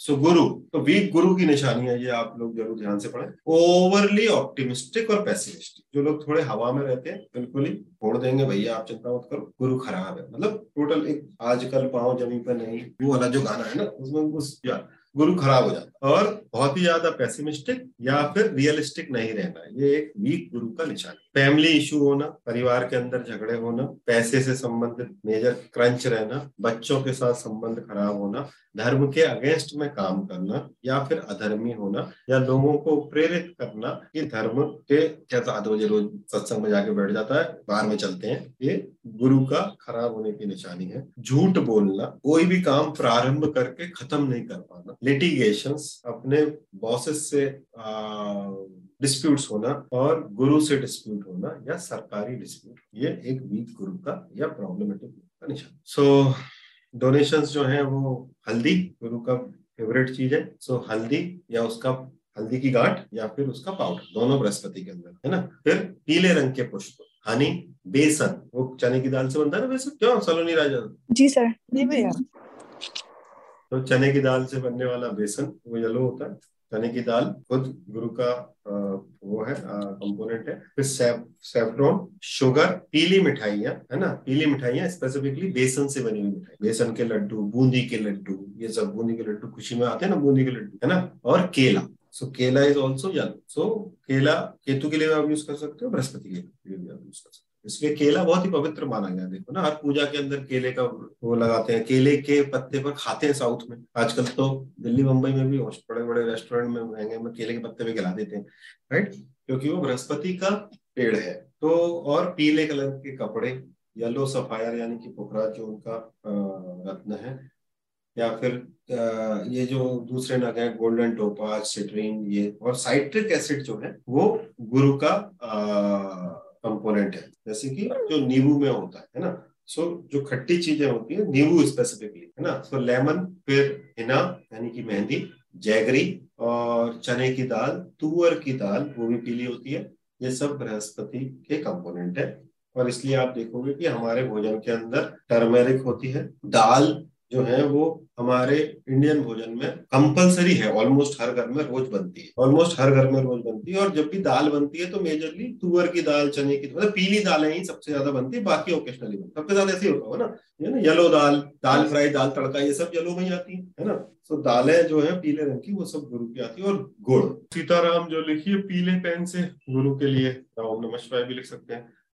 सो गुरु तो वीक गुरु की निशानी है, ये आप लोग ज़रूर ध्यान से पढ़ें। ओवरली ऑप्टिमिस्टिक और पैसिमिस्टिक जो लोग थोड़े हवा में रहते हैं, बिल्कुल ही छोड़ देंगे, भैया आप चिंता मत करो गुरु खराब है। मतलब टोटल एक आजकल पाओ ज़मीन पर नहीं, वो वाला जो गाना है ना, उसमें उस गुरु खराब हो जाता और बहुत ही ज़्यादा पैसिमिस्टिक या फिर रियलिस्टिक नहीं रहना ये एक वीक गुरु का निशान है। फैमिली इशू होना, परिवार के अंदर झगड़े होना, पैसे से संबंधित मेजर क्रंच रहना, बच्चों के साथ संबंध खराब होना, धर्म के अगेंस्ट में काम करना या फिर अधर्मी होना या लोगों को प्रेरित करना कि धर्म के क्या आठ बजे रोज सत्संग में जाके बैठ जाता है, बाहर में चलते हैं, ये गुरु का खराब होने की निशानी है। झूठ बोलना, कोई भी काम प्रारंभ करके खत्म नहीं कर पाना लिटिगेशन अपने बॉसेस से डिस्प्यूट्स होना और गुरु से डिस्प्यूट होना या सरकारी डिस्प्यूट ये एक वीक गुरु का या प्रॉब्लमेटिक का निशान। सो डोनेशंस जो है वो हल्दी गुरु का फेवरेट चीज़ है। सो so, हल्दी या उसका हल्दी की गांठ या फिर उसका पाउडर दोनों बृहस्पति के अंदर है ना? फिर पीले रंग के पुष्प हनी बेसन वो चने की दाल से बनता है ना बेसन? क्यों? सलोनी राजा। जी सर जी भैया तो चने की दाल से बनने वाला बेसन, वो येलो होता है। चने की दाल खुद गुरु का वो है कंपोनेंट है। फिर सेफ्रॉन शुगर पीली मिठाइयाँ, है ना? पीली मिठाइयाँ स्पेसिफिकली बेसन से बनी हुई मिठाई। बेसन के लड्डू, बूंदी के लड्डू, ये सब बूंदी के लड्डू खुशी में आते हैं ना, बूंदी के लड्डू, है ना? और केला। सो केला इज़ ऑल्सो येलो सो केला केतु के लिए भी आप यूज़ कर सकते हो, बृहस्पति के लिए भी आप यूज़ कर सकते हो। इसलिए केला बहुत ही पवित्र माना गया देखो ना, हर पूजा के अंदर केले का वो लगाते हैं। केले के पत्ते पर खाते हैं साउथ में। आजकल तो दिल्ली, मुंबई में भी बड़े बड़े रेस्टोरेंट में महँगे में केले के पत्ते भी खिला देते हैं राइट क्योंकि वो बृहस्पति का पेड़ है। तो और पीले कलर के कपड़े येलो सफायर यानी कि पोखरा जो उनका रत्न है, या फिर ये जो दूसरे नग है गोल्डन टोपा सिट्रीन ये और साइट्रिक एसिड जो है, वो गुरु का कंपोनेंट है। जैसे कि जो नींबू में होता है ना? सो so, जो खट्टी चीज़ें होती है नींबू स्पेसिफिकली है ना? सो so, लेमन फिर हिना यानी कि मेहंदी जैगरी और चने की दाल तुअर की दाल वो भी पीली होती है। ये सब बृहस्पति के कंपोनेंट है। और इसलिए आप देखोगे कि हमारे भोजन के अंदर टर्मेरिक होती है दाल जो है वो हमारे इंडियन भोजन में कंपलसरी है ऑलमोस्ट हर घर में रोज बनती है ऑलमोस्ट हर घर में रोज बनती है और जब भी दाल बनती है तो मेजरली तुअर की दाल चने की मतलब पीली दालें ही सबसे ज़्यादा बनती है बाकी ओकेशनली बनती सबसे ज़्यादा ऐसे ही होता है ना ये ना येलो दाल दाल फ्राई दाल तड़का ये सब येलो में ही आती है ना? तो दालें जो है पीले रंग की वो सब गुरु की आती है और गुड़। सीताराम जो लिखिए पीले पेन से गुरु के लिए। नमः भी लिख सकते हैं।